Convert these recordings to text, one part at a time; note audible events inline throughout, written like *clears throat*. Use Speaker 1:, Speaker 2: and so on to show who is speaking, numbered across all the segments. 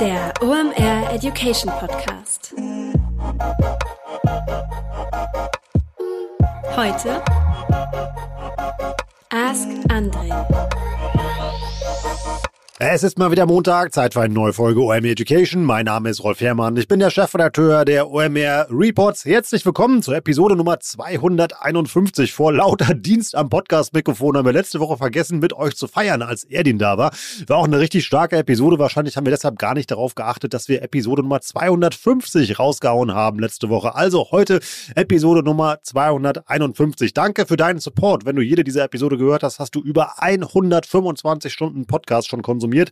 Speaker 1: Der OMR Education Podcast. Heute Ask Andre.
Speaker 2: Es ist mal wieder Montag, Zeit für eine neue Folge OMR Education. Mein Name ist Rolf Herrmann. Ich bin der Chefredakteur der OMR Reports. Herzlich willkommen zur Episode Nummer 251. Vor lauter *laughs* Dienst am Podcast-Mikrofon haben wir letzte Woche vergessen, mit euch zu feiern, als Erdin da war. War auch eine richtig starke Episode. Wahrscheinlich haben wir deshalb gar nicht darauf geachtet, dass wir Episode Nummer 250 rausgehauen haben letzte Woche. Also heute Episode Nummer 251. Danke für deinen Support. Wenn du jede dieser Episode gehört hast, hast du über 125 Stunden Podcast schon konsumiert konsumiert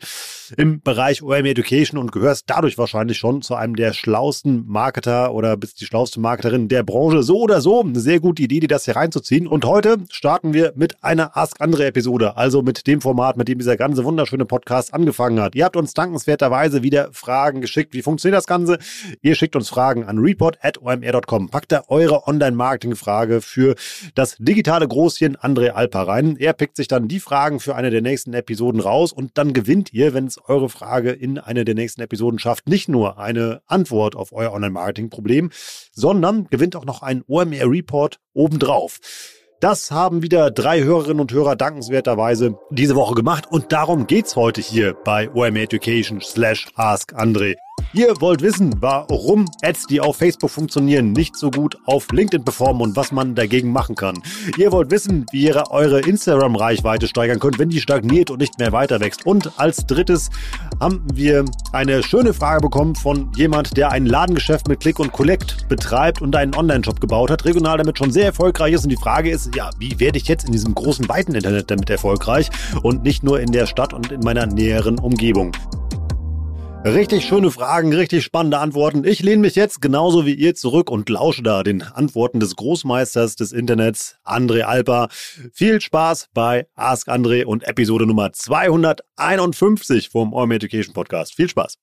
Speaker 2: im Bereich OM Education und gehörst dadurch wahrscheinlich schon zu einem der schlauesten Marketer oder bist die schlauste Marketerin der Branche. So oder so, eine sehr gute Idee, dir das hier reinzuziehen. Und heute starten wir mit einer Ask Andre Episode, also mit dem Format, mit dem dieser ganze wunderschöne Podcast angefangen hat. Ihr habt uns dankenswerterweise wieder Fragen geschickt. Wie funktioniert das Ganze? Ihr schickt uns Fragen an report.omr.com. Packt da eure Online-Marketing-Frage für das digitale Großchen André Alper rein. Er pickt sich dann die Fragen für eine der nächsten Episoden raus und dann gewinnt gewinnt ihr, wenn es eure Frage in eine der nächsten Episoden schafft, nicht nur eine Antwort auf euer Online-Marketing-Problem, sondern gewinnt auch noch einen OMR-Report obendrauf. Das haben wieder drei Hörerinnen und Hörer dankenswerterweise diese Woche gemacht und darum geht's heute hier bei OMR Education slash Ask André. Ihr wollt wissen, warum Ads, die auf Facebook funktionieren, nicht so gut auf LinkedIn performen und was man dagegen machen kann. Ihr wollt wissen, wie ihr eure Instagram-Reichweite steigern könnt, wenn die stagniert und nicht mehr weiter wächst. Und als drittes haben wir eine schöne Frage bekommen von jemand, der ein Ladengeschäft mit Click und Collect betreibt und einen Online-Shop gebaut hat, regional damit schon sehr erfolgreich ist. Und die Frage ist, ja, wie werde ich jetzt in diesem großen, weiten Internet damit erfolgreich und nicht nur in der Stadt und in meiner näheren Umgebung? Richtig schöne Fragen, richtig spannende Antworten. Ich lehne mich jetzt genauso wie ihr zurück und lausche da den Antworten des Großmeisters des Internets, André Alper. Viel Spaß bei Ask André und Episode Nummer 251 vom OM Education Podcast. Viel Spaß.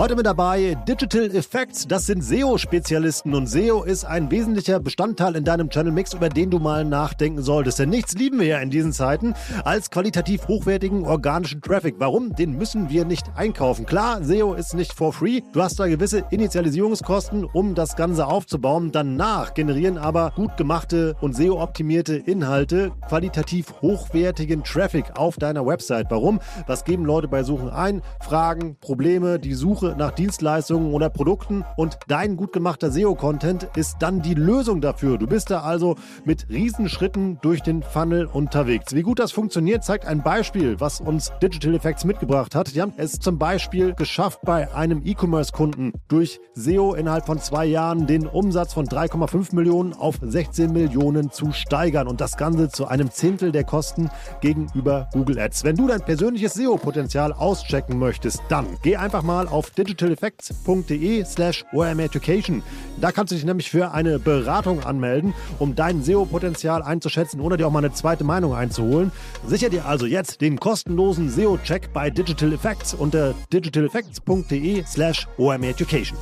Speaker 2: Heute mit dabei Digital Effects. Das sind SEO-Spezialisten und SEO ist ein wesentlicher Bestandteil in deinem Channel Mix, über den du mal nachdenken solltest. Denn nichts lieben wir ja in diesen Zeiten als qualitativ hochwertigen organischen Traffic. Warum? Den müssen wir nicht einkaufen. Klar, SEO ist nicht for free. Du hast da gewisse Initialisierungskosten, um das Ganze aufzubauen. Danach generieren aber gut gemachte und SEO-optimierte Inhalte qualitativ hochwertigen Traffic auf deiner Website. Warum? Was geben Leute bei Suchen ein? Fragen, Probleme, die Suche nach Dienstleistungen oder Produkten und dein gut gemachter SEO-Content ist dann die Lösung dafür. Du bist da also mit Riesenschritten durch den Funnel unterwegs. Wie gut das funktioniert, zeigt ein Beispiel, was uns Digital Effects mitgebracht hat. Die haben es zum Beispiel geschafft, bei einem E-Commerce-Kunden durch SEO innerhalb von zwei Jahren den Umsatz von 3,5 Millionen auf 16 Millionen zu steigern und das Ganze zu einem Zehntel der Kosten gegenüber Google Ads. Wenn du dein persönliches SEO-Potenzial auschecken möchtest, dann geh einfach mal auf digitaleffects.de slash omeducation. Da kannst du dich nämlich für eine Beratung anmelden, um dein SEO-Potenzial einzuschätzen oder dir auch mal eine zweite Meinung einzuholen. Sicher dir also jetzt den kostenlosen SEO-Check bei Digital Effects unter digitaleffects.de slash omeducation.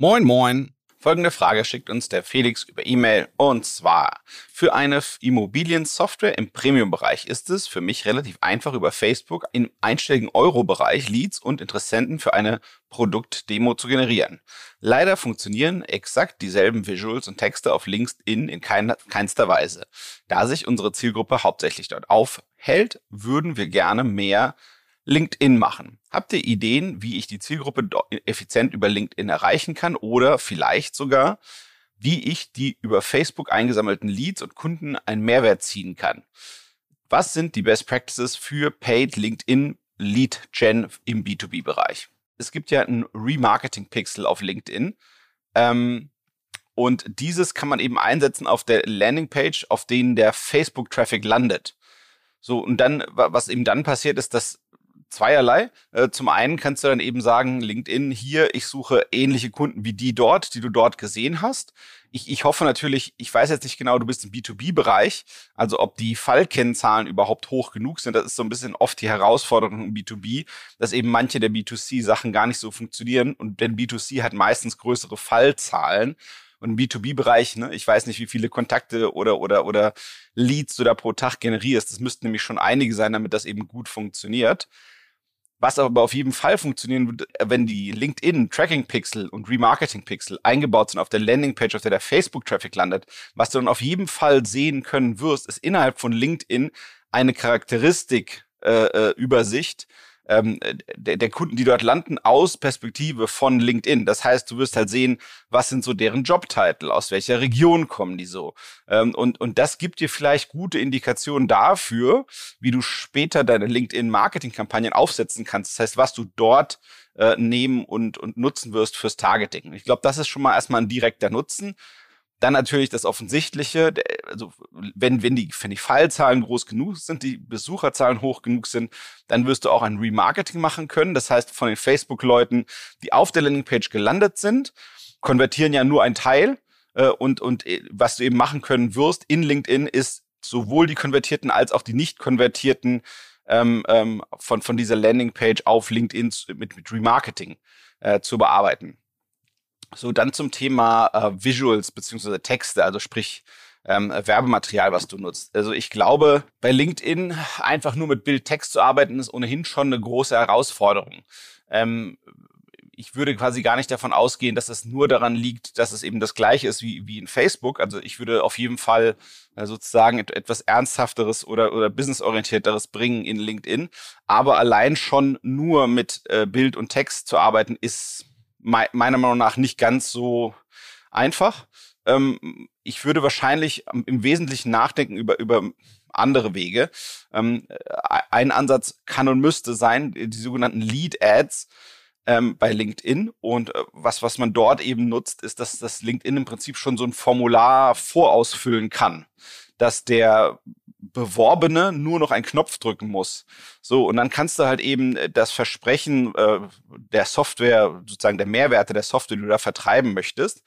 Speaker 3: Moin, moin. Folgende Frage schickt uns der Felix über E-Mail und zwar für eine Immobiliensoftware im Premium-Bereich ist es für mich relativ einfach über Facebook im einstelligen Euro-Bereich Leads und Interessenten für eine Produktdemo zu generieren. Leider funktionieren exakt dieselben Visuals und Texte auf LinkedIn in keinster Weise. Da sich unsere Zielgruppe hauptsächlich dort aufhält, würden wir gerne mehr LinkedIn machen. Habt ihr Ideen, wie ich die Zielgruppe effizient über LinkedIn erreichen kann oder vielleicht sogar, wie ich die über Facebook eingesammelten Leads und Kunden einen Mehrwert ziehen kann? Was sind die Best Practices für Paid LinkedIn Lead Gen im B2B-Bereich? Es gibt ja ein Remarketing-Pixel auf LinkedIn. Ähm, und dieses kann man eben einsetzen auf der Landingpage, auf denen der Facebook-Traffic landet. So, und dann, was eben dann passiert, ist, dass zweierlei. Äh, zum einen kannst du dann eben sagen, LinkedIn, hier, ich suche ähnliche Kunden wie die dort, die du dort gesehen hast. Ich, ich hoffe natürlich, ich weiß jetzt nicht genau, du bist im B2B-Bereich, also ob die Fallkennzahlen überhaupt hoch genug sind. Das ist so ein bisschen oft die Herausforderung im B2B, dass eben manche der B2C-Sachen gar nicht so funktionieren und denn B2C hat meistens größere Fallzahlen. und im B2B-Bereich, ne, ich weiß nicht, wie viele Kontakte oder, oder, oder Leads du da pro Tag generierst. Das müssten nämlich schon einige sein, damit das eben gut funktioniert. Was aber auf jeden Fall funktionieren wird, wenn die LinkedIn Tracking Pixel und Remarketing Pixel eingebaut sind auf der Landingpage, auf der der Facebook Traffic landet, was du dann auf jeden Fall sehen können wirst, ist innerhalb von LinkedIn eine Charakteristik äh, äh Übersicht, ähm, der, der Kunden, die dort landen, aus Perspektive von LinkedIn. Das heißt, du wirst halt sehen, was sind so deren Jobtitel, aus welcher Region kommen die so. Ähm, und, und das gibt dir vielleicht gute Indikationen dafür, wie du später deine LinkedIn-Marketing-Kampagnen aufsetzen kannst. Das heißt, was du dort äh, nehmen und, und nutzen wirst fürs Targeting. Ich glaube, das ist schon mal erstmal ein direkter Nutzen. Dann natürlich das Offensichtliche, also wenn, wenn, die, wenn die Fallzahlen groß genug sind, die Besucherzahlen hoch genug sind, dann wirst du auch ein Remarketing machen können. Das heißt, von den Facebook-Leuten, die auf der Landingpage gelandet sind, konvertieren ja nur ein Teil. Äh, und, und äh, was du eben machen können wirst in LinkedIn, ist sowohl die konvertierten als auch die nicht konvertierten ähm, ähm, von, von dieser Landingpage auf LinkedIn mit, mit Remarketing äh, zu bearbeiten. So, dann zum Thema äh, Visuals beziehungsweise Texte, also sprich ähm, Werbematerial, was du nutzt. Also ich glaube, bei LinkedIn einfach nur mit Bild-Text zu arbeiten, ist ohnehin schon eine große Herausforderung. Ähm, ich würde quasi gar nicht davon ausgehen, dass es nur daran liegt, dass es eben das gleiche ist wie, wie in Facebook. Also ich würde auf jeden Fall äh, sozusagen etwas Ernsthafteres oder, oder businessorientierteres bringen in LinkedIn. Aber allein schon nur mit äh, Bild und Text zu arbeiten, ist me meiner Meinung nach nicht ganz so einfach. Ähm, ich würde wahrscheinlich im Wesentlichen nachdenken über, über andere Wege. Ähm, äh, ein Ansatz kann und müsste sein, die sogenannten Lead Ads ähm, bei LinkedIn. Und äh, was, was man dort eben nutzt, ist, dass das LinkedIn im Prinzip schon so ein Formular vorausfüllen kann, dass der Beworbene nur noch einen Knopf drücken muss. So, und dann kannst du halt eben äh, das Versprechen äh, der Software, sozusagen der Mehrwerte der Software, die du da vertreiben möchtest,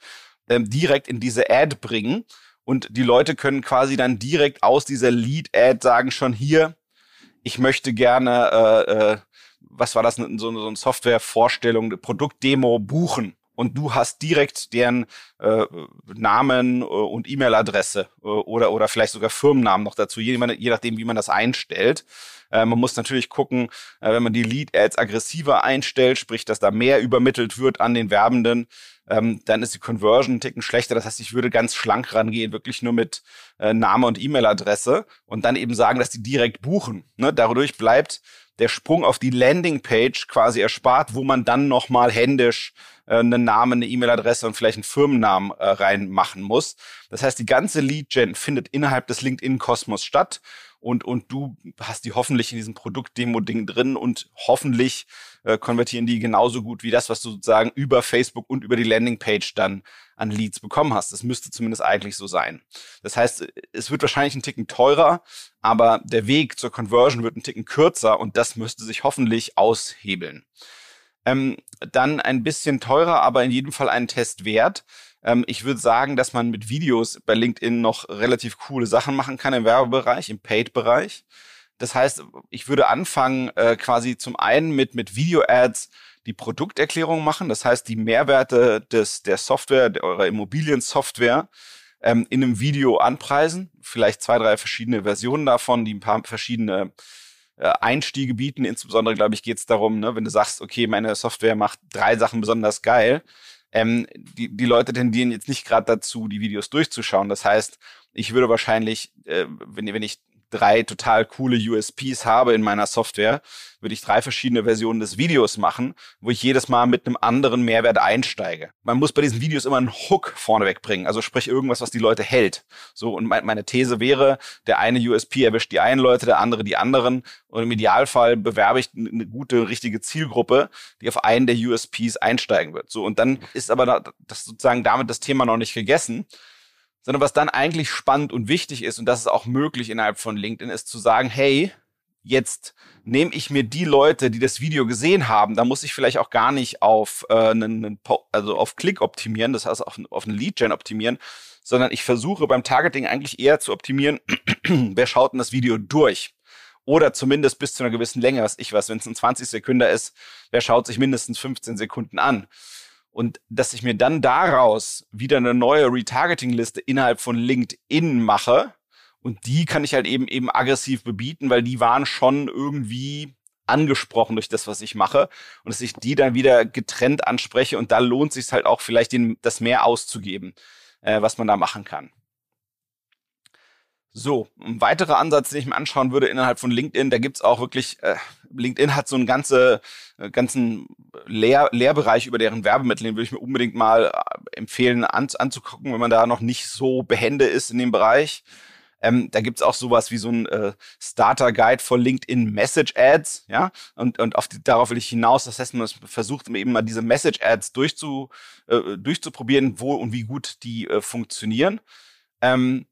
Speaker 3: ähm, direkt in diese Ad bringen. Und die Leute können quasi dann direkt aus dieser Lead-Ad sagen schon hier, ich möchte gerne, äh, äh, was war das, so, so eine Software-Vorstellung, Produktdemo buchen und du hast direkt deren äh, Namen äh, und E-Mail-Adresse äh, oder, oder vielleicht sogar Firmennamen noch dazu, je, je nachdem, wie man das einstellt. Äh, man muss natürlich gucken, äh, wenn man die Lead-Ads aggressiver einstellt, sprich, dass da mehr übermittelt wird an den Werbenden, ähm, dann ist die Conversion ein Ticken schlechter. Das heißt, ich würde ganz schlank rangehen, wirklich nur mit äh, Name und E-Mail-Adresse und dann eben sagen, dass die direkt buchen. Ne? Dadurch bleibt der Sprung auf die Landingpage quasi erspart, wo man dann nochmal händisch einen Namen, eine E-Mail-Adresse und vielleicht einen Firmennamen äh, reinmachen muss. Das heißt, die ganze Lead-Gen findet innerhalb des LinkedIn-Kosmos statt und, und du hast die hoffentlich in diesem Produkt-Demo-Ding drin und hoffentlich äh, konvertieren die genauso gut wie das, was du sozusagen über Facebook und über die Landingpage dann an Leads bekommen hast. Das müsste zumindest eigentlich so sein. Das heißt, es wird wahrscheinlich ein Ticken teurer, aber der Weg zur Conversion wird ein Ticken kürzer und das müsste sich hoffentlich aushebeln. Ähm, dann ein bisschen teurer, aber in jedem Fall einen Test wert. Ähm, ich würde sagen, dass man mit Videos bei LinkedIn noch relativ coole Sachen machen kann im Werbebereich, im Paid-Bereich. Das heißt, ich würde anfangen äh, quasi zum einen mit, mit Video-Ads die Produkterklärung machen. Das heißt, die Mehrwerte des, der Software, der, eurer Immobiliensoftware ähm, in einem Video anpreisen. Vielleicht zwei, drei verschiedene Versionen davon, die ein paar verschiedene Einstiege bieten. Insbesondere, glaube ich, geht es darum, ne, wenn du sagst, okay, meine Software macht drei Sachen besonders geil. Ähm, die, die Leute tendieren jetzt nicht gerade dazu, die Videos durchzuschauen. Das heißt, ich würde wahrscheinlich, äh, wenn, wenn ich drei total coole USPs habe in meiner Software, würde ich drei verschiedene Versionen des Videos machen, wo ich jedes Mal mit einem anderen Mehrwert einsteige. Man muss bei diesen Videos immer einen Hook vorneweg bringen, also sprich irgendwas, was die Leute hält. So, und meine These wäre, der eine USP erwischt die einen Leute, der andere die anderen. Und im Idealfall bewerbe ich eine gute, richtige Zielgruppe, die auf einen der USPs einsteigen wird. So, und dann ist aber das sozusagen damit das Thema noch nicht gegessen sondern was dann eigentlich spannend und wichtig ist, und das ist auch möglich innerhalb von LinkedIn, ist zu sagen, hey, jetzt nehme ich mir die Leute, die das Video gesehen haben, da muss ich vielleicht auch gar nicht auf äh, einen, also auf Klick optimieren, das heißt auf, auf einen Lead-Gen optimieren, sondern ich versuche beim Targeting eigentlich eher zu optimieren, *clears throat* wer schaut denn das Video durch? Oder zumindest bis zu einer gewissen Länge, was ich was, wenn es ein 20 Sekunden ist, wer schaut sich mindestens 15 Sekunden an? Und dass ich mir dann daraus wieder eine neue Retargeting-Liste innerhalb von LinkedIn mache. Und die kann ich halt eben eben aggressiv bebieten, weil die waren schon irgendwie angesprochen durch das, was ich mache. Und dass ich die dann wieder getrennt anspreche. Und da lohnt sich halt auch vielleicht den, das mehr auszugeben, äh, was man da machen kann. So, ein weiterer Ansatz, den ich mir anschauen würde innerhalb von LinkedIn, da gibt's auch wirklich, äh, LinkedIn hat so einen ganze, äh, ganzen Lehr Lehrbereich über deren Werbemittel, den würde ich mir unbedingt mal äh, empfehlen an, anzugucken, wenn man da noch nicht so behende ist in dem Bereich. Ähm, da gibt's auch sowas wie so ein äh, Starter-Guide for LinkedIn Message Ads, ja, und, und auf die, darauf will ich hinaus. Das heißt, man versucht eben mal diese Message Ads durchzu, äh, durchzuprobieren, wo und wie gut die äh, funktionieren. Ähm,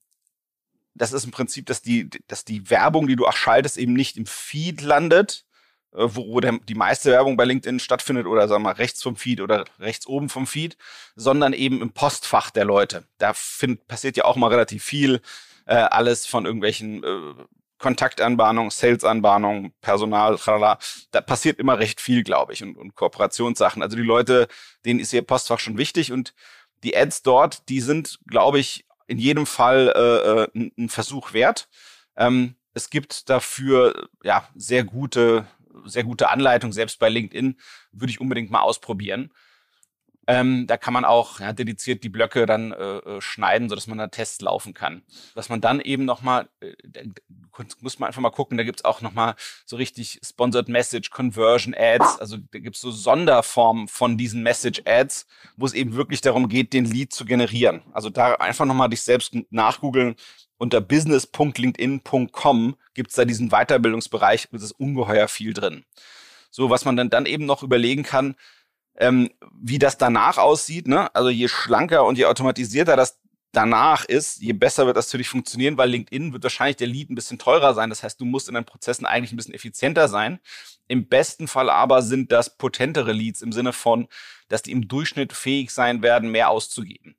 Speaker 3: das ist im Prinzip, dass die, dass die Werbung, die du auch schaltest, eben nicht im Feed landet, äh, wo, wo der, die meiste Werbung bei LinkedIn stattfindet oder sagen wir mal rechts vom Feed oder rechts oben vom Feed, sondern eben im Postfach der Leute. Da find, passiert ja auch mal relativ viel, äh, alles von irgendwelchen äh, Kontaktanbahnungen, Salesanbahnungen, Personal, tralala. Da passiert immer recht viel, glaube ich, und, und Kooperationssachen. Also die Leute, denen ist ihr Postfach schon wichtig und die Ads dort, die sind, glaube ich, in jedem Fall äh, äh, ein Versuch wert. Ähm, es gibt dafür ja sehr gute, sehr gute Anleitung. Selbst bei LinkedIn würde ich unbedingt mal ausprobieren. Ähm, da kann man auch ja, dediziert die Blöcke dann äh, äh schneiden, sodass man da Tests laufen kann. Was man dann eben nochmal, äh, muss man einfach mal gucken, da gibt's auch nochmal so richtig Sponsored Message, Conversion Ads, also da gibt's so Sonderformen von diesen Message Ads, wo es eben wirklich darum geht, den Lead zu generieren. Also da einfach nochmal dich selbst nachgoogeln. Unter business.linkedin.com gibt's da diesen Weiterbildungsbereich, es ist ungeheuer viel drin. So, was man dann, dann eben noch überlegen kann, ähm, wie das danach aussieht. Ne? Also je schlanker und je automatisierter das danach ist, je besser wird das für dich funktionieren, weil LinkedIn wird wahrscheinlich der Lead ein bisschen teurer sein. Das heißt, du musst in deinen Prozessen eigentlich ein bisschen effizienter sein. Im besten Fall aber sind das potentere Leads im Sinne von, dass die im Durchschnitt fähig sein werden, mehr auszugeben.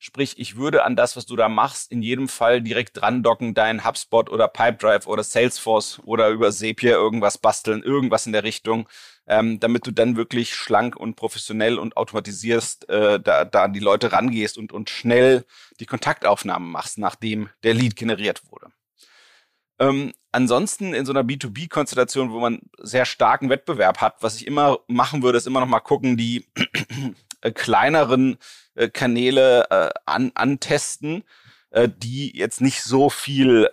Speaker 3: Sprich, ich würde an das, was du da machst, in jedem Fall direkt dran docken, deinen HubSpot oder Pipedrive oder Salesforce oder über Zapier irgendwas basteln, irgendwas in der Richtung, ähm, damit du dann wirklich schlank und professionell und automatisierst, äh, da, da die Leute rangehst und, und schnell die Kontaktaufnahmen machst, nachdem der Lead generiert wurde. Ähm, ansonsten in so einer B2B-Konstellation, wo man sehr starken Wettbewerb hat, was ich immer machen würde, ist immer noch mal gucken, die kleineren äh, Kanäle äh, an, antesten, äh, die jetzt nicht so viel,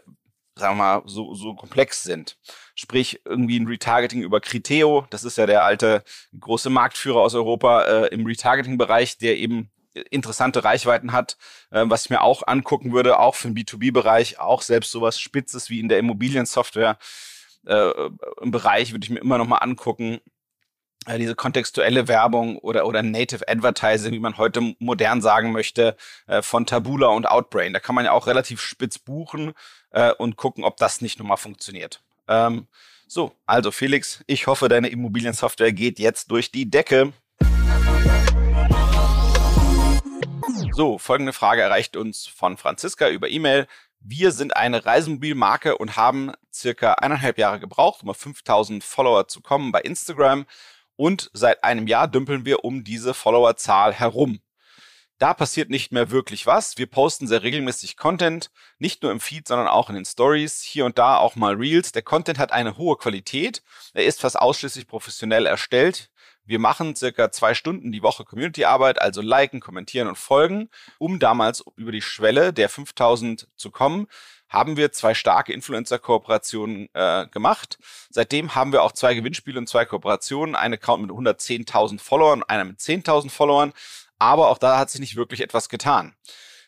Speaker 3: sagen wir mal, so, so komplex sind. Sprich, irgendwie ein Retargeting über Criteo, das ist ja der alte große Marktführer aus Europa äh, im Retargeting-Bereich, der eben interessante Reichweiten hat, äh, was ich mir auch angucken würde, auch für den B2B-Bereich, auch selbst sowas Spitzes wie in der Immobiliensoftware äh, im Bereich würde ich mir immer noch mal angucken. Äh, diese kontextuelle Werbung oder, oder Native Advertising, wie man heute modern sagen möchte, äh, von Tabula und Outbrain. Da kann man ja auch relativ spitz buchen äh, und gucken, ob das nicht nochmal funktioniert. Ähm, so, also Felix, ich hoffe, deine Immobiliensoftware geht jetzt durch die Decke. So, folgende Frage erreicht uns von Franziska über E-Mail. Wir sind eine Reisemobilmarke und haben circa eineinhalb Jahre gebraucht, um auf 5000 Follower zu kommen bei Instagram. Und seit einem Jahr dümpeln wir um diese Followerzahl herum. Da passiert nicht mehr wirklich was. Wir posten sehr regelmäßig Content, nicht nur im Feed, sondern auch in den Stories, hier und da auch mal Reels. Der Content hat eine hohe Qualität. Er ist fast ausschließlich professionell erstellt. Wir machen circa zwei Stunden die Woche Community-Arbeit, also liken, kommentieren und folgen. Um damals über die Schwelle der 5000 zu kommen, haben wir zwei starke Influencer-Kooperationen äh, gemacht. Seitdem haben wir auch zwei Gewinnspiele und zwei Kooperationen. Ein Account mit 110.000 Followern, einer mit 10.000 Followern aber auch da hat sich nicht wirklich etwas getan.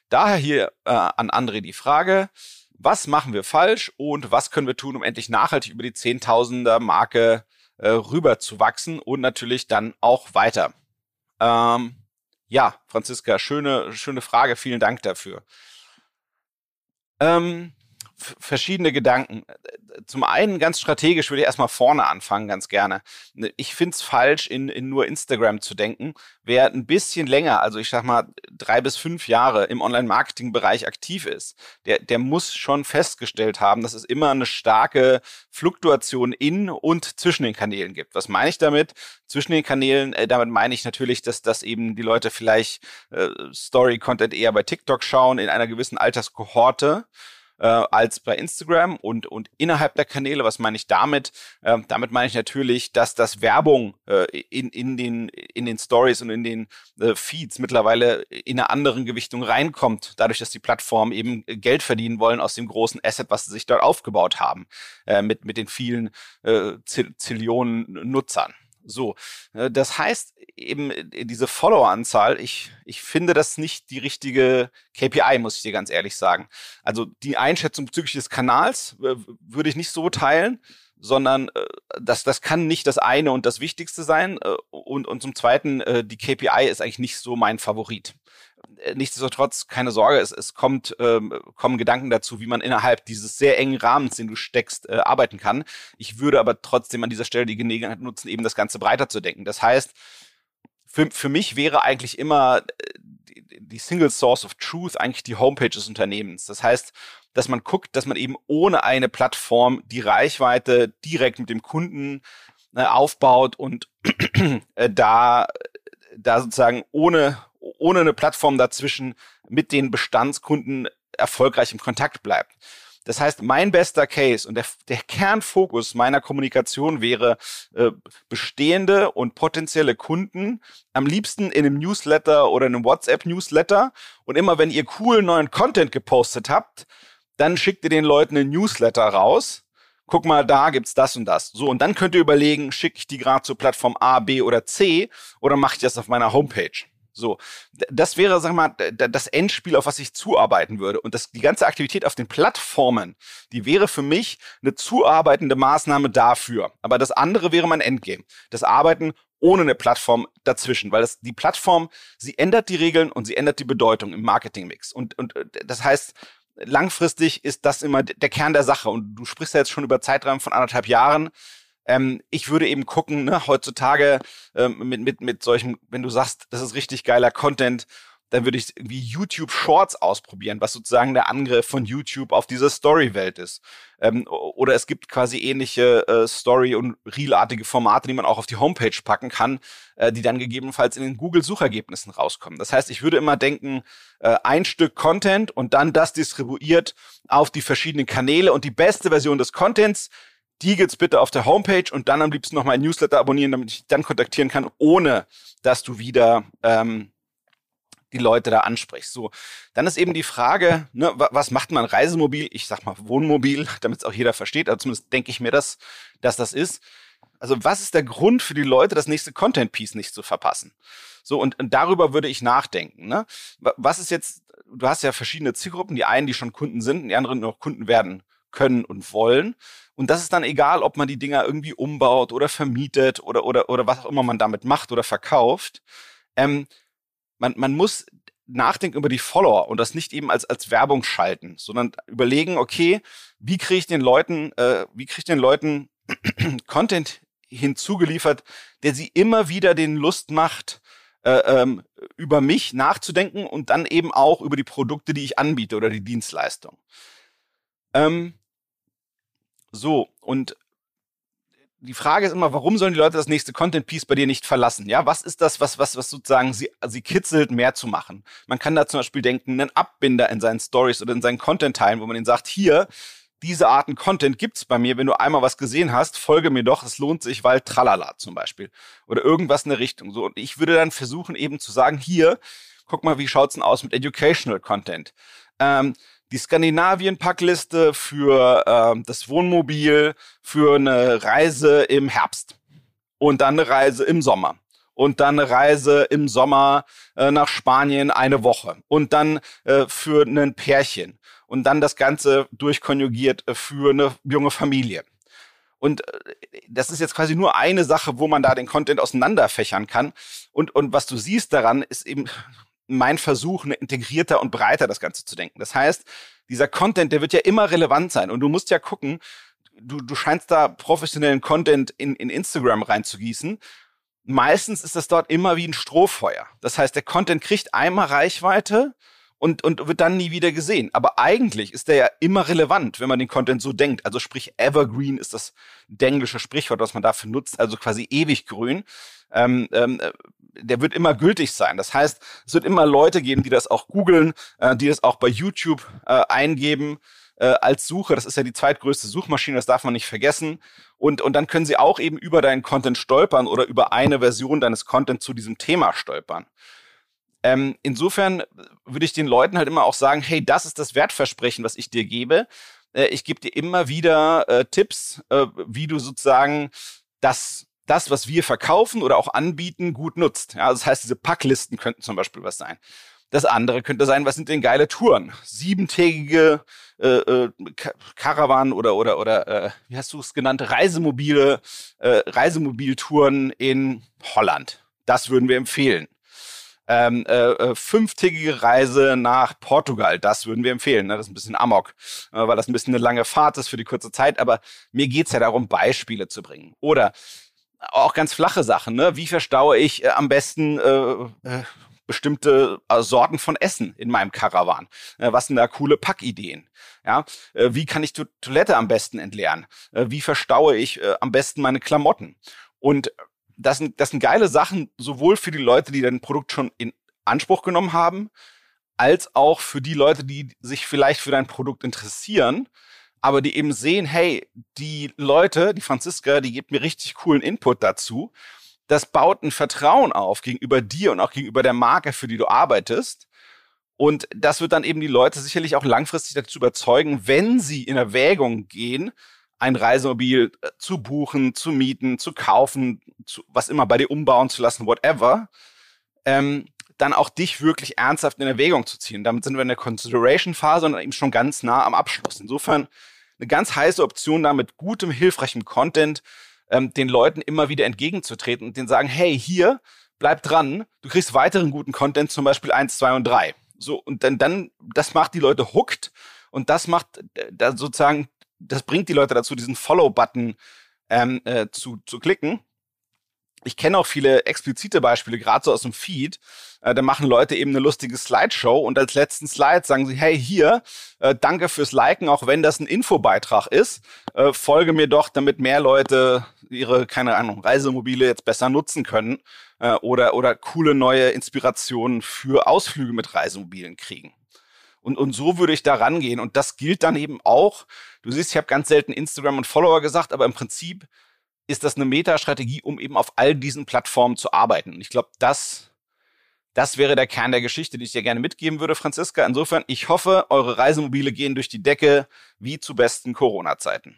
Speaker 3: Daher hier äh, an André die Frage, was machen wir falsch und was können wir tun, um endlich nachhaltig über die Zehntausender Marke äh, rüber zu wachsen und natürlich dann auch weiter. Ähm, ja, Franziska, schöne, schöne Frage, vielen Dank dafür. Ähm, verschiedene Gedanken. Zum einen ganz strategisch würde ich erstmal vorne anfangen, ganz gerne. Ich finde es falsch, in, in nur Instagram zu denken. Wer ein bisschen länger, also ich sag mal drei bis fünf Jahre im Online-Marketing-Bereich aktiv ist, der, der muss schon festgestellt haben, dass es immer eine starke Fluktuation in und zwischen den Kanälen gibt. Was meine ich damit? Zwischen den Kanälen, äh, damit meine ich natürlich, dass, dass eben die Leute vielleicht äh, Story-Content eher bei TikTok schauen, in einer gewissen Alterskohorte äh, als bei Instagram und, und innerhalb der Kanäle. Was meine ich damit? Äh, damit meine ich natürlich, dass das Werbung äh, in, in, den, in den Stories und in den äh, Feeds mittlerweile in einer anderen Gewichtung reinkommt, dadurch, dass die Plattformen eben Geld verdienen wollen aus dem großen Asset, was sie sich dort aufgebaut haben, äh, mit, mit den vielen äh, Zillionen Nutzern. So, äh, das heißt eben äh, diese Follower-Anzahl, ich, ich finde das nicht die richtige KPI, muss ich dir ganz ehrlich sagen. Also die Einschätzung bezüglich des Kanals äh, würde ich nicht so teilen, sondern das, das kann nicht das eine und das Wichtigste sein. Und, und zum Zweiten, die KPI ist eigentlich nicht so mein Favorit. Äh, nichtsdestotrotz keine Sorge, es, es kommt, ähm, kommen Gedanken dazu, wie man innerhalb dieses sehr engen Rahmens, den du steckst, äh, arbeiten kann. Ich würde aber trotzdem an dieser Stelle die Gelegenheit nutzen, eben das Ganze breiter zu denken. Das heißt, für, für mich wäre eigentlich immer äh, die, die Single Source of Truth eigentlich die Homepage des Unternehmens. Das heißt, dass man guckt, dass man eben ohne eine Plattform die Reichweite direkt mit dem Kunden äh, aufbaut und äh, da da sozusagen ohne ohne eine Plattform dazwischen mit den Bestandskunden erfolgreich im Kontakt bleibt. Das heißt, mein bester Case und der, der Kernfokus meiner Kommunikation wäre, äh, bestehende und potenzielle Kunden am liebsten in einem Newsletter oder einem WhatsApp-Newsletter. Und immer wenn ihr coolen neuen Content gepostet habt, dann schickt ihr den Leuten einen Newsletter raus. Guck mal, da gibt's das und das. So, und dann könnt ihr überlegen, schicke ich die gerade zur Plattform A, B oder C oder mache ich das auf meiner Homepage? So, das wäre, sag mal, das Endspiel, auf was ich zuarbeiten würde. Und das, die ganze Aktivität auf den Plattformen, die wäre für mich eine zuarbeitende Maßnahme dafür. Aber das andere wäre mein Endgame. Das Arbeiten ohne eine Plattform dazwischen, weil das, die Plattform, sie ändert die Regeln und sie ändert die Bedeutung im Marketingmix. Und, und äh, das heißt, langfristig ist das immer der Kern der Sache. Und du sprichst ja jetzt schon über Zeitraum von anderthalb Jahren. Ähm, ich würde eben gucken, ne, heutzutage ähm, mit, mit, mit solchen, wenn du sagst, das ist richtig geiler Content, dann würde ich irgendwie YouTube Shorts ausprobieren, was sozusagen der Angriff von YouTube auf diese Story-Welt ist. Ähm, oder es gibt quasi ähnliche äh, Story- und Reel-artige Formate, die man auch auf die Homepage packen kann, äh, die dann gegebenenfalls in den Google-Suchergebnissen rauskommen. Das heißt, ich würde immer denken, äh, ein Stück Content und dann das distribuiert auf die verschiedenen Kanäle und die beste Version des Contents die gibt's bitte auf der Homepage und dann am liebsten noch mein Newsletter abonnieren, damit ich dann kontaktieren kann, ohne dass du wieder ähm, die Leute da ansprichst. So, dann ist eben die Frage, ne, was macht man Reisemobil? Ich sag mal Wohnmobil, *laughs* damit es auch jeder versteht. Also zumindest denke ich mir, dass, dass das ist. Also was ist der Grund für die Leute, das nächste Content Piece nicht zu verpassen? So und, und darüber würde ich nachdenken. Ne? Was ist jetzt? Du hast ja verschiedene Zielgruppen. Die einen, die schon Kunden sind, die anderen noch Kunden werden können und wollen. Und das ist dann egal, ob man die Dinger irgendwie umbaut oder vermietet oder, oder, oder was auch immer man damit macht oder verkauft. Ähm, man, man muss nachdenken über die Follower und das nicht eben als, als Werbung schalten, sondern überlegen, okay, wie kriege ich den Leuten, äh, wie kriege ich den Leuten *clears throat* Content hinzugeliefert, der sie immer wieder den Lust macht, äh, ähm, über mich nachzudenken und dann eben auch über die Produkte, die ich anbiete oder die Dienstleistung. Ähm, so, und die Frage ist immer, warum sollen die Leute das nächste Content Piece bei dir nicht verlassen? Ja, was ist das, was, was, was sozusagen sie, sie kitzelt, mehr zu machen? Man kann da zum Beispiel denken, einen Abbinder in seinen Stories oder in seinen Content teilen, wo man ihnen sagt, hier, diese Arten Content gibt's bei mir. Wenn du einmal was gesehen hast, folge mir doch. Es lohnt sich, weil tralala zum Beispiel. Oder irgendwas in der Richtung. So. Und ich würde dann versuchen, eben zu sagen, hier, guck mal, wie schaut's denn aus mit Educational Content? Ähm, die Skandinavien-Packliste für äh, das Wohnmobil für eine Reise im Herbst und dann eine Reise im Sommer und dann eine Reise im Sommer äh, nach Spanien eine Woche und dann äh, für ein Pärchen und dann das Ganze durchkonjugiert äh, für eine junge Familie. Und äh, das ist jetzt quasi nur eine Sache, wo man da den Content auseinanderfächern kann. Und, und was du siehst daran, ist eben, mein Versuch, ne, integrierter und breiter das Ganze zu denken. Das heißt, dieser Content, der wird ja immer relevant sein und du musst ja gucken, du, du scheinst da professionellen Content in, in Instagram reinzugießen. Meistens ist das dort immer wie ein Strohfeuer. Das heißt, der Content kriegt einmal Reichweite und, und wird dann nie wieder gesehen. Aber eigentlich ist der ja immer relevant, wenn man den Content so denkt. Also sprich, Evergreen ist das englische Sprichwort, was man dafür nutzt, also quasi ewig grün. Ähm, ähm, der wird immer gültig sein. Das heißt, es wird immer Leute geben, die das auch googeln, äh, die das auch bei YouTube äh, eingeben äh, als Suche. Das ist ja die zweitgrößte Suchmaschine, das darf man nicht vergessen. Und, und dann können sie auch eben über deinen Content stolpern oder über eine Version deines Content zu diesem Thema stolpern. Ähm, insofern würde ich den Leuten halt immer auch sagen, hey, das ist das Wertversprechen, was ich dir gebe. Äh, ich gebe dir immer wieder äh, Tipps, äh, wie du sozusagen das das, was wir verkaufen oder auch anbieten, gut nutzt. Ja, das heißt, diese Packlisten könnten zum Beispiel was sein. Das andere könnte sein, was sind denn geile Touren? Siebentägige äh, äh, Karawan oder oder oder äh, wie hast du es genannt? Reisemobile, äh, Reisemobiltouren in Holland. Das würden wir empfehlen ähm, äh, äh, fünftägige Reise nach Portugal. Das würden wir empfehlen. Ne? Das ist ein bisschen Amok, äh, weil das ein bisschen eine lange Fahrt ist für die kurze Zeit. Aber mir geht's ja darum, Beispiele zu bringen. Oder auch ganz flache Sachen. Ne? Wie verstaue ich äh, am besten äh, äh, bestimmte äh, Sorten von Essen in meinem Karawan? Äh, was sind da coole Packideen? Ja, äh, wie kann ich die Toilette am besten entleeren? Wie verstaue ich am besten meine Klamotten? Und das sind, das sind geile Sachen, sowohl für die Leute, die dein Produkt schon in Anspruch genommen haben, als auch für die Leute, die sich vielleicht für dein Produkt interessieren, aber die eben sehen, hey, die Leute, die Franziska, die gibt mir richtig coolen Input dazu. Das baut ein Vertrauen auf gegenüber dir und auch gegenüber der Marke, für die du arbeitest. Und das wird dann eben die Leute sicherlich auch langfristig dazu überzeugen, wenn sie in Erwägung gehen, ein Reisemobil äh, zu buchen, zu mieten, zu kaufen, zu, was immer bei dir umbauen zu lassen, whatever, ähm, dann auch dich wirklich ernsthaft in Erwägung zu ziehen. Damit sind wir in der Consideration-Phase und eben schon ganz nah am Abschluss. Insofern eine ganz heiße Option, da mit gutem, hilfreichem Content ähm, den Leuten immer wieder entgegenzutreten und denen sagen, hey, hier, bleib dran, du kriegst weiteren guten Content, zum Beispiel eins, zwei und drei. So, und dann, dann, das macht die Leute hooked und das macht äh, da sozusagen das bringt die Leute dazu, diesen Follow-Button ähm, äh, zu, zu klicken. Ich kenne auch viele explizite Beispiele, gerade so aus dem Feed. Äh, da machen Leute eben eine lustige Slideshow und als letzten Slide sagen sie, hey, hier, äh, danke fürs Liken, auch wenn das ein Infobeitrag ist. Äh, folge mir doch, damit mehr Leute ihre, keine Ahnung, Reisemobile jetzt besser nutzen können äh, oder, oder coole neue Inspirationen für Ausflüge mit Reisemobilen kriegen. Und, und so würde ich da rangehen. Und das gilt dann eben auch. Du siehst, ich habe ganz selten Instagram und Follower gesagt, aber im Prinzip ist das eine Metastrategie, um eben auf all diesen Plattformen zu arbeiten. Und ich glaube, das, das wäre der Kern der Geschichte, die ich dir gerne mitgeben würde, Franziska. Insofern, ich hoffe, eure Reisemobile gehen durch die Decke wie zu besten Corona-Zeiten.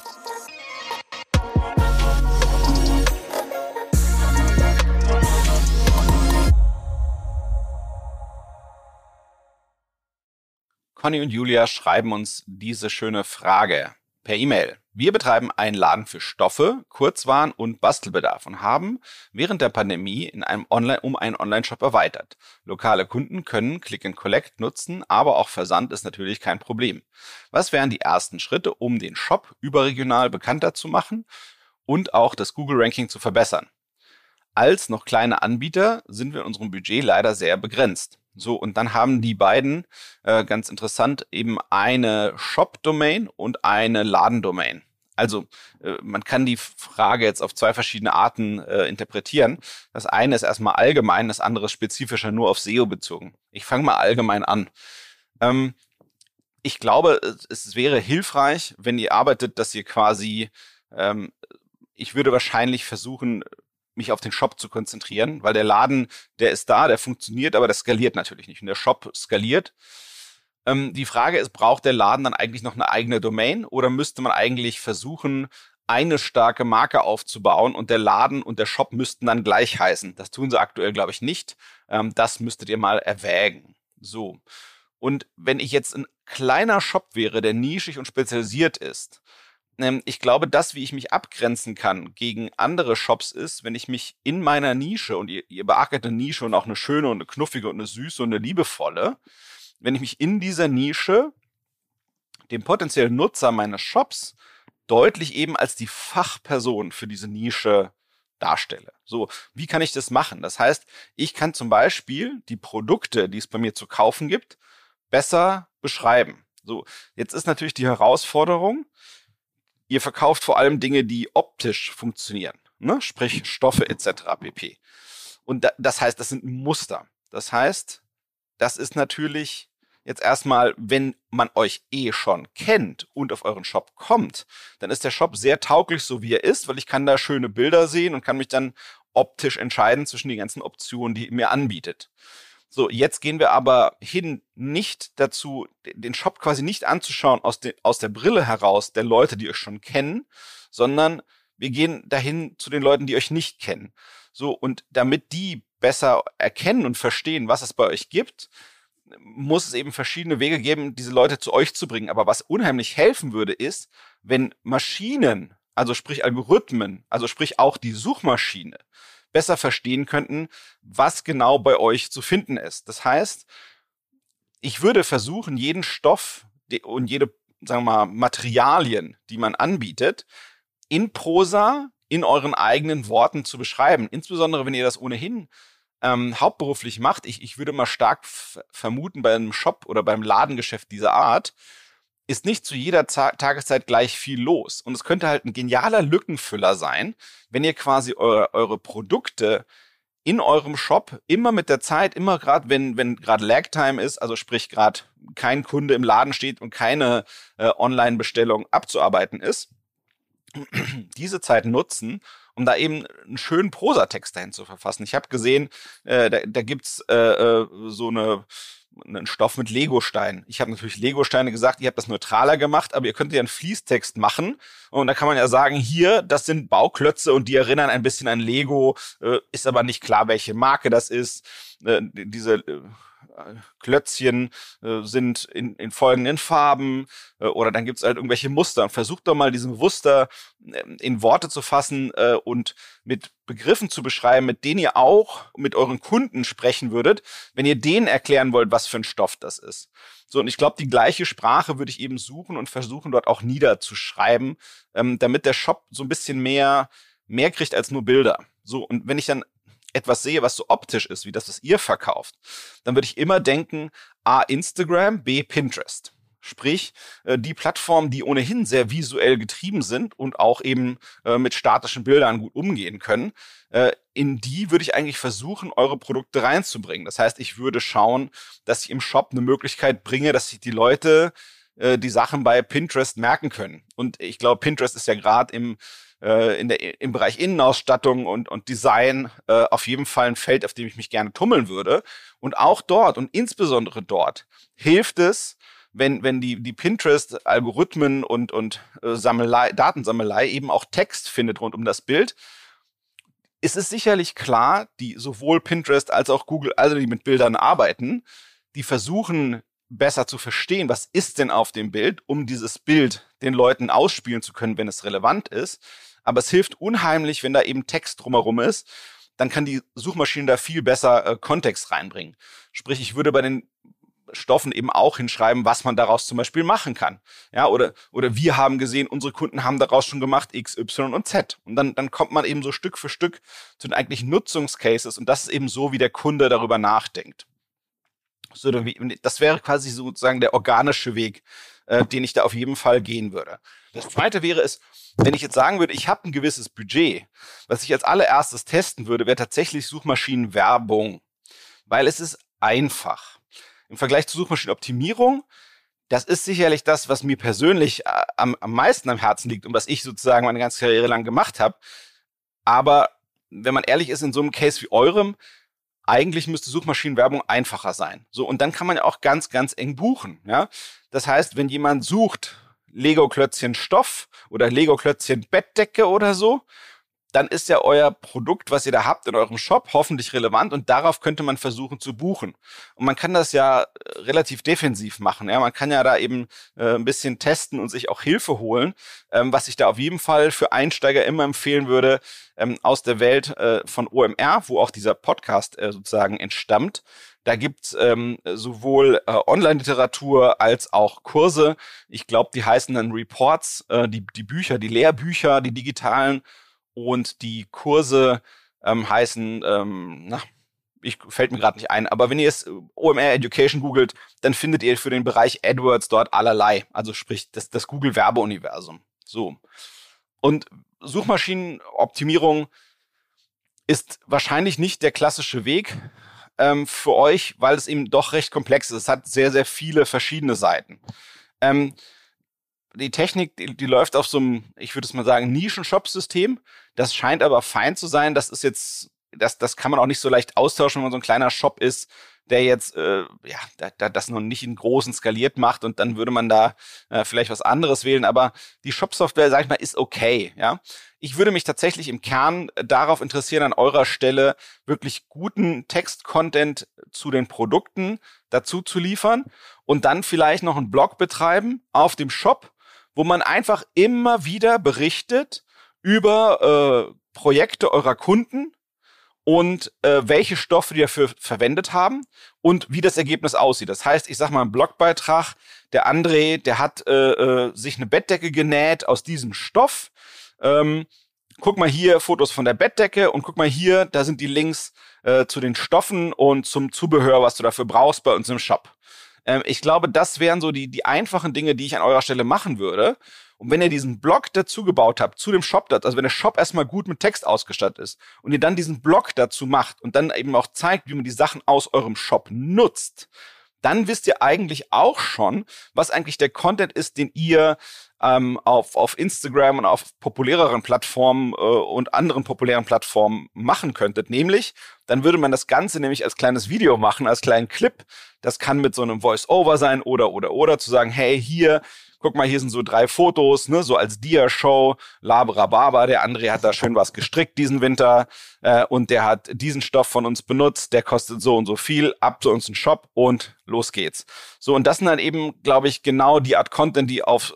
Speaker 3: Conny und Julia schreiben uns diese schöne Frage per E-Mail. Wir betreiben einen Laden für Stoffe, Kurzwaren und Bastelbedarf und haben während der Pandemie in einem Online um einen Online-Shop erweitert. Lokale Kunden können Click and Collect nutzen, aber auch Versand ist natürlich kein Problem. Was wären die ersten Schritte, um den Shop überregional bekannter zu machen und auch das Google-Ranking zu verbessern? Als noch kleine Anbieter sind wir in unserem Budget leider sehr begrenzt. So, und dann haben die beiden, äh, ganz interessant, eben eine Shop-Domain und eine Ladendomain. Also äh, man kann die Frage jetzt auf zwei verschiedene Arten äh, interpretieren. Das eine ist erstmal allgemein, das andere ist spezifischer nur auf SEO bezogen. Ich fange mal allgemein an. Ähm, ich glaube, es wäre hilfreich, wenn ihr arbeitet, dass ihr quasi, ähm, ich würde wahrscheinlich versuchen, mich auf den Shop zu konzentrieren, weil der Laden, der ist da, der funktioniert, aber der skaliert natürlich nicht. Und der Shop skaliert. Ähm, die Frage ist, braucht der Laden dann eigentlich noch eine eigene Domain oder müsste man eigentlich versuchen, eine starke Marke aufzubauen und der Laden und der Shop müssten dann gleich heißen. Das tun sie aktuell, glaube ich, nicht. Ähm, das müsstet ihr mal erwägen. So. Und wenn ich jetzt ein kleiner Shop wäre, der nischig und spezialisiert ist, ich glaube, das, wie ich mich abgrenzen kann gegen andere Shops ist, wenn ich mich in meiner Nische und ihr, ihr beackert eine Nische und auch eine schöne und eine knuffige und eine süße und eine liebevolle, wenn ich mich in dieser Nische dem potenziellen Nutzer meines Shops deutlich eben als die Fachperson für diese Nische darstelle. So, wie kann ich das machen? Das heißt, ich kann zum Beispiel die Produkte, die es bei mir zu kaufen gibt, besser beschreiben. So, jetzt ist natürlich die Herausforderung, ihr verkauft vor allem Dinge, die optisch funktionieren, ne? sprich Stoffe etc. pp. Und da, das heißt, das sind Muster. Das heißt, das ist natürlich jetzt erstmal, wenn man euch eh schon kennt und auf euren Shop kommt, dann ist der Shop sehr tauglich, so wie er ist, weil ich kann da schöne Bilder sehen und kann mich dann optisch entscheiden zwischen den ganzen Optionen, die ihr mir anbietet. So, jetzt gehen wir aber hin, nicht dazu, den Shop quasi nicht anzuschauen aus, de, aus der Brille heraus der Leute, die euch schon kennen, sondern wir gehen dahin zu den Leuten, die euch nicht kennen. So, und damit die besser erkennen und verstehen, was es bei euch gibt, muss es eben verschiedene Wege geben, diese Leute zu euch zu bringen. Aber was unheimlich helfen würde, ist, wenn Maschinen, also sprich Algorithmen, also sprich auch die Suchmaschine, besser verstehen könnten, was genau bei euch zu finden ist. Das heißt, ich würde versuchen, jeden Stoff und jede, sagen wir mal, Materialien, die man anbietet, in Prosa, in euren eigenen Worten zu beschreiben. Insbesondere, wenn ihr das ohnehin ähm, hauptberuflich macht. Ich, ich würde mal stark vermuten, bei einem Shop oder beim Ladengeschäft dieser Art, ist nicht zu jeder Ta Tageszeit gleich viel los. Und es könnte halt ein genialer Lückenfüller sein, wenn ihr quasi eure, eure Produkte in eurem Shop immer mit der Zeit, immer gerade wenn wenn gerade Lagtime ist, also sprich gerade kein Kunde im Laden steht und keine äh, Online-Bestellung abzuarbeiten ist, *clears throat* diese Zeit nutzen, um da eben einen schönen Prosatext dahin zu verfassen. Ich habe gesehen, äh, da, da gibt's äh, äh, so eine einen Stoff mit Legosteinen. Ich habe natürlich Legosteine gesagt, ihr habt das neutraler gemacht, aber ihr könnt ja einen Fließtext machen und da kann man ja sagen, hier, das sind Bauklötze und die erinnern ein bisschen an Lego, äh, ist aber nicht klar, welche Marke das ist. Äh, diese äh, Klötzchen äh, sind in, in folgenden Farben äh, oder dann gibt's halt irgendwelche Muster. Und versucht doch mal diese Muster äh, in Worte zu fassen äh, und mit Begriffen zu beschreiben, mit denen ihr auch mit euren Kunden sprechen würdet, wenn ihr denen erklären wollt, was für ein Stoff das ist. So, und ich glaube, die gleiche Sprache würde ich eben suchen und versuchen, dort auch niederzuschreiben, ähm, damit der Shop so ein bisschen mehr, mehr kriegt als nur Bilder. So, und wenn ich dann etwas sehe, was so optisch ist, wie das, was ihr verkauft, dann würde ich immer denken, A, Instagram, B, Pinterest. Sprich, äh, die Plattformen, die ohnehin sehr visuell getrieben sind und auch eben äh, mit statischen Bildern gut umgehen können, äh, in die würde ich eigentlich versuchen, eure Produkte reinzubringen. Das heißt, ich würde schauen, dass ich im Shop eine Möglichkeit bringe, dass sich die Leute die Sachen bei Pinterest merken können. Und ich glaube, Pinterest ist ja gerade im äh, in der, im Bereich Innenausstattung und, und Design äh, auf jeden Fall ein Feld, auf dem ich mich gerne tummeln würde. Und auch dort und insbesondere dort hilft es, wenn, wenn die, die Pinterest-Algorithmen und, und äh, Sammelei, Datensammelei eben auch Text findet rund um das Bild, ist es sicherlich klar, die sowohl Pinterest als auch Google, also die mit Bildern arbeiten, die versuchen besser zu verstehen, was ist denn auf dem Bild, um dieses Bild den Leuten ausspielen zu können, wenn es relevant ist aber es hilft unheimlich, wenn da eben Text drumherum ist. Dann kann die Suchmaschine da viel besser äh, Kontext reinbringen. Sprich, ich würde bei den Stoffen eben auch hinschreiben, was man daraus zum Beispiel machen kann. Ja, oder, oder wir haben gesehen, unsere Kunden haben daraus schon gemacht X, Y und Z. Und dann, dann kommt man eben so Stück für Stück zu den eigentlichen Nutzungscases und das ist eben so, wie der Kunde darüber nachdenkt. So, das wäre quasi sozusagen der organische Weg, äh, den ich da auf jeden Fall gehen würde. Das zweite wäre es, wenn ich jetzt sagen würde, ich habe ein gewisses Budget, was ich als allererstes testen würde, wäre tatsächlich Suchmaschinenwerbung, weil es ist einfach. Im Vergleich zur Suchmaschinenoptimierung, das ist sicherlich das, was mir persönlich äh, am, am meisten am Herzen liegt und was ich sozusagen meine ganze Karriere lang gemacht habe. Aber wenn man ehrlich ist, in so einem Case wie eurem, eigentlich müsste Suchmaschinenwerbung einfacher sein. So, und dann kann man ja auch ganz, ganz eng buchen. Ja? Das heißt, wenn jemand sucht Lego-Klötzchen Stoff oder Lego-Klötzchen Bettdecke oder so, dann ist ja euer Produkt, was ihr da habt in eurem Shop, hoffentlich relevant und darauf könnte man versuchen zu buchen. Und man kann das ja äh, relativ defensiv machen. Ja, man kann ja da eben äh, ein bisschen testen und sich auch Hilfe holen, ähm, was ich da auf jeden Fall für Einsteiger immer empfehlen würde ähm, aus der Welt äh, von OMR, wo auch dieser Podcast äh, sozusagen entstammt. Da gibt's ähm, sowohl äh, Online-Literatur als auch Kurse. Ich glaube, die heißen dann Reports, äh, die, die Bücher, die Lehrbücher, die digitalen und die Kurse ähm, heißen, ähm, na, ich fällt mir gerade nicht ein, aber wenn ihr es äh, OMR Education googelt, dann findet ihr für den Bereich AdWords dort allerlei, also sprich das, das Google Werbeuniversum. So. Und Suchmaschinenoptimierung ist wahrscheinlich nicht der klassische Weg ähm, für euch, weil es eben doch recht komplex ist. Es hat sehr, sehr viele verschiedene Seiten. Ähm, die Technik, die, die läuft auf so einem, ich würde es mal sagen, Nischen-Shop-System. Das scheint aber fein zu sein. Das ist jetzt, das, das kann man auch nicht so leicht austauschen, wenn man so ein kleiner Shop ist, der jetzt äh, ja da, da, das noch nicht in großen skaliert macht und dann würde man da äh, vielleicht was anderes wählen. Aber die Shop-Software, sag ich mal, ist okay. Ja, ich würde mich tatsächlich im Kern darauf interessieren, an eurer Stelle wirklich guten Text-Content zu den Produkten dazu zu liefern und dann vielleicht noch einen Blog betreiben auf dem Shop, wo man einfach immer wieder berichtet über äh, Projekte eurer Kunden und äh, welche Stoffe die dafür verwendet haben und wie das Ergebnis aussieht. Das heißt, ich sag mal ein Blogbeitrag, der André, der hat äh, äh, sich eine Bettdecke genäht aus diesem Stoff. Ähm, guck mal hier Fotos von der Bettdecke und guck mal hier, da sind die Links äh, zu den Stoffen und zum Zubehör, was du dafür brauchst bei uns im Shop. Ähm, ich glaube, das wären so die, die einfachen Dinge, die ich an eurer Stelle machen würde. Und wenn ihr diesen Blog dazu gebaut habt, zu dem Shop, also wenn der Shop erstmal gut mit Text ausgestattet ist und ihr dann diesen Blog dazu macht und dann eben auch zeigt, wie man die Sachen aus eurem Shop nutzt, dann wisst ihr eigentlich auch schon, was eigentlich der Content ist, den ihr ähm, auf, auf Instagram und auf populäreren Plattformen äh, und anderen populären Plattformen machen könntet. Nämlich, dann würde man das Ganze nämlich als kleines Video machen, als kleinen Clip. Das kann mit so einem Voice-Over sein oder, oder, oder zu sagen, hey, hier, guck mal, hier sind so drei Fotos, ne, so als Dia-Show, Labrababa, der André hat da schön was gestrickt diesen Winter äh, und der hat diesen Stoff von uns benutzt, der kostet so und so viel, ab zu uns in Shop und los geht's. So, und das sind dann eben, glaube ich, genau die Art Content, die auf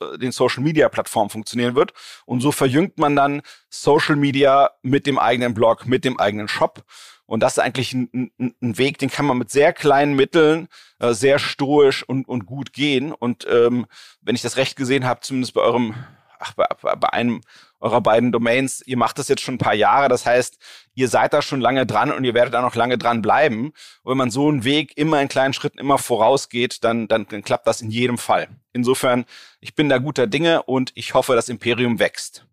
Speaker 3: äh, den Social-Media-Plattformen funktionieren wird. Und so verjüngt man dann Social Media mit dem eigenen Blog, mit dem eigenen Shop. Und das ist eigentlich ein, ein, ein, Weg, den kann man mit sehr kleinen Mitteln äh, sehr stoisch und, und gut gehen. Und ähm, wenn ich das recht gesehen habe, zumindest bei eurem, ach, bei, bei einem eurer beiden Domains, ihr macht das jetzt schon ein paar Jahre. Das heißt, ihr seid da schon lange dran und ihr werdet da noch lange dran bleiben. Und wenn man so einen Weg immer in kleinen Schritten immer vorausgeht, dann, dann, dann klappt das in jedem Fall. Insofern, ich bin da guter Dinge und ich hoffe, das Imperium wächst.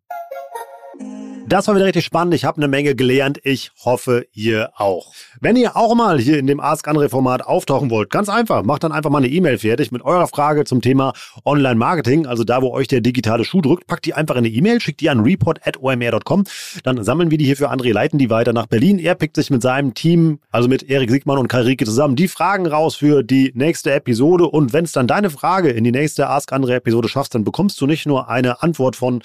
Speaker 2: Das war wieder richtig spannend. Ich habe eine Menge gelernt. Ich hoffe, ihr auch. Wenn ihr auch mal hier in dem Ask Andre Format auftauchen wollt, ganz einfach, macht dann einfach mal eine E-Mail fertig mit eurer Frage zum Thema Online Marketing, also da, wo euch der digitale Schuh drückt, packt die einfach in eine E-Mail, schickt die an report@omr.com. Dann sammeln wir die hier für André, leiten die weiter nach Berlin. Er pickt sich mit seinem Team, also mit Erik Siegmann und Kai Rieke zusammen, die Fragen raus für die nächste Episode. Und wenn es dann deine Frage in die nächste Ask Andre Episode schaffst, dann bekommst du nicht nur eine Antwort von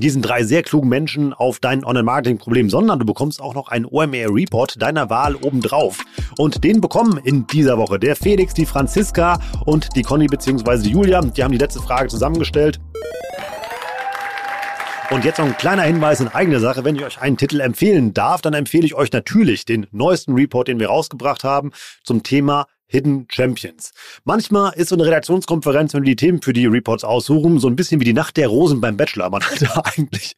Speaker 2: diesen drei sehr klugen Menschen auf dein Online-Marketing-Problem, sondern du bekommst auch noch einen OMR-Report deiner Wahl obendrauf. Und den bekommen in dieser Woche der Felix, die Franziska und die Conny bzw. Julia. Die haben die letzte Frage zusammengestellt. Und jetzt noch ein kleiner Hinweis in eigener Sache. Wenn ich euch einen Titel empfehlen darf, dann empfehle ich euch natürlich den neuesten Report, den wir rausgebracht haben zum Thema Hidden Champions. Manchmal ist so eine Redaktionskonferenz, wenn wir die Themen für die Reports aussuchen, so ein bisschen wie die Nacht der Rosen beim Bachelor. Man *laughs* hat da eigentlich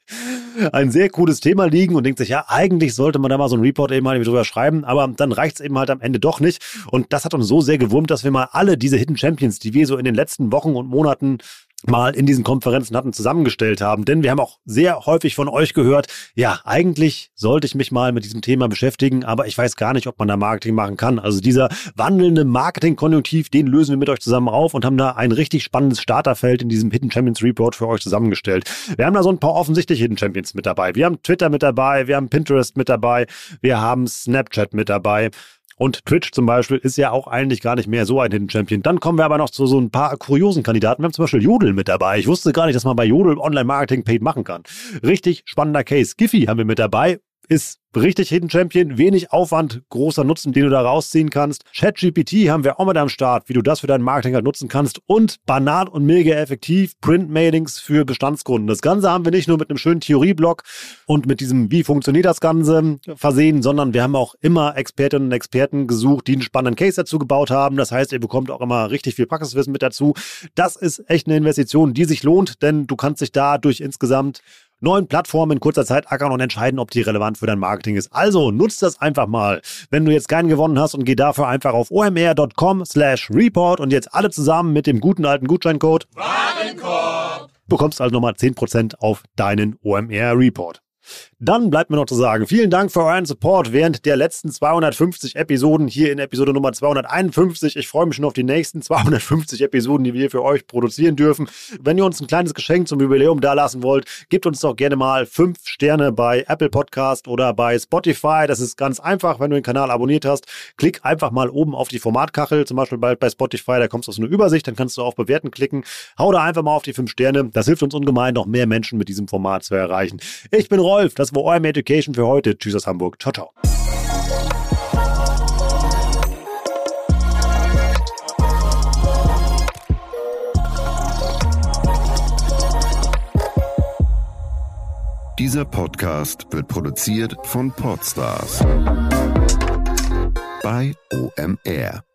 Speaker 2: ein sehr cooles Thema liegen und denkt sich, ja, eigentlich sollte man da mal so einen Report eben mal drüber schreiben, aber dann reicht es eben halt am Ende doch nicht. Und das hat uns so sehr gewurmt, dass wir mal alle diese Hidden Champions, die wir so in den letzten Wochen und Monaten mal in diesen Konferenzen hatten, zusammengestellt haben. Denn wir haben auch sehr häufig von euch gehört, ja, eigentlich sollte ich mich mal mit diesem Thema beschäftigen, aber ich weiß gar nicht, ob man da Marketing machen kann. Also dieser wandelnde Marketing-Konjunktiv, den lösen wir mit euch zusammen auf und haben da ein richtig spannendes Starterfeld in diesem Hidden Champions Report für euch zusammengestellt. Wir haben da so ein paar offensichtliche Hidden Champions mit dabei. Wir haben Twitter mit dabei, wir haben Pinterest mit dabei, wir haben Snapchat mit dabei. Und Twitch zum Beispiel ist ja auch eigentlich gar nicht mehr so ein Hidden Champion. Dann kommen wir aber noch zu so ein paar kuriosen Kandidaten. Wir haben zum Beispiel Jodel mit dabei. Ich wusste gar nicht, dass man bei Jodel Online-Marketing paid machen kann. Richtig spannender Case. Giphy haben wir mit dabei. Ist richtig Hidden Champion, wenig Aufwand, großer Nutzen, den du da rausziehen kannst. ChatGPT haben wir auch mit am Start, wie du das für dein Marketing halt nutzen kannst. Und banal und mega effektiv Print-Mailings für Bestandskunden. Das Ganze haben wir nicht nur mit einem schönen Theorieblock und mit diesem, wie funktioniert das Ganze, versehen, sondern wir haben auch immer Expertinnen und Experten gesucht, die einen spannenden Case dazu gebaut haben. Das heißt, ihr bekommt auch immer richtig viel Praxiswissen mit dazu. Das ist echt eine Investition, die sich lohnt, denn du kannst dich da durch insgesamt neuen Plattformen in kurzer Zeit ackern und entscheiden, ob die relevant für dein Marketing ist. Also nutzt das einfach mal. Wenn du jetzt keinen gewonnen hast und geh dafür einfach auf omr.com slash report und jetzt alle zusammen mit dem guten alten Gutscheincode Warenkorb bekommst also nochmal 10% auf deinen OMR Report. Dann bleibt mir noch zu sagen, vielen Dank für euren Support während der letzten 250 Episoden hier in Episode Nummer 251. Ich freue mich schon auf die nächsten 250 Episoden, die wir für euch produzieren dürfen. Wenn ihr uns ein kleines Geschenk zum Jubiläum dalassen wollt, gebt uns doch gerne mal 5 Sterne bei Apple Podcast oder bei Spotify. Das ist ganz einfach, wenn du den Kanal abonniert hast. Klick einfach mal oben auf die Formatkachel, zum Beispiel bei, bei Spotify, da kommst du aus einer Übersicht, dann kannst du auf Bewerten klicken. Hau da einfach mal auf die 5 Sterne. Das hilft uns ungemein, noch mehr Menschen mit diesem Format zu erreichen. Ich bin Rolf, das war OM Education für heute. Tschüss aus Hamburg. Ciao, ciao.
Speaker 4: Dieser Podcast wird produziert von Podstars bei OMR.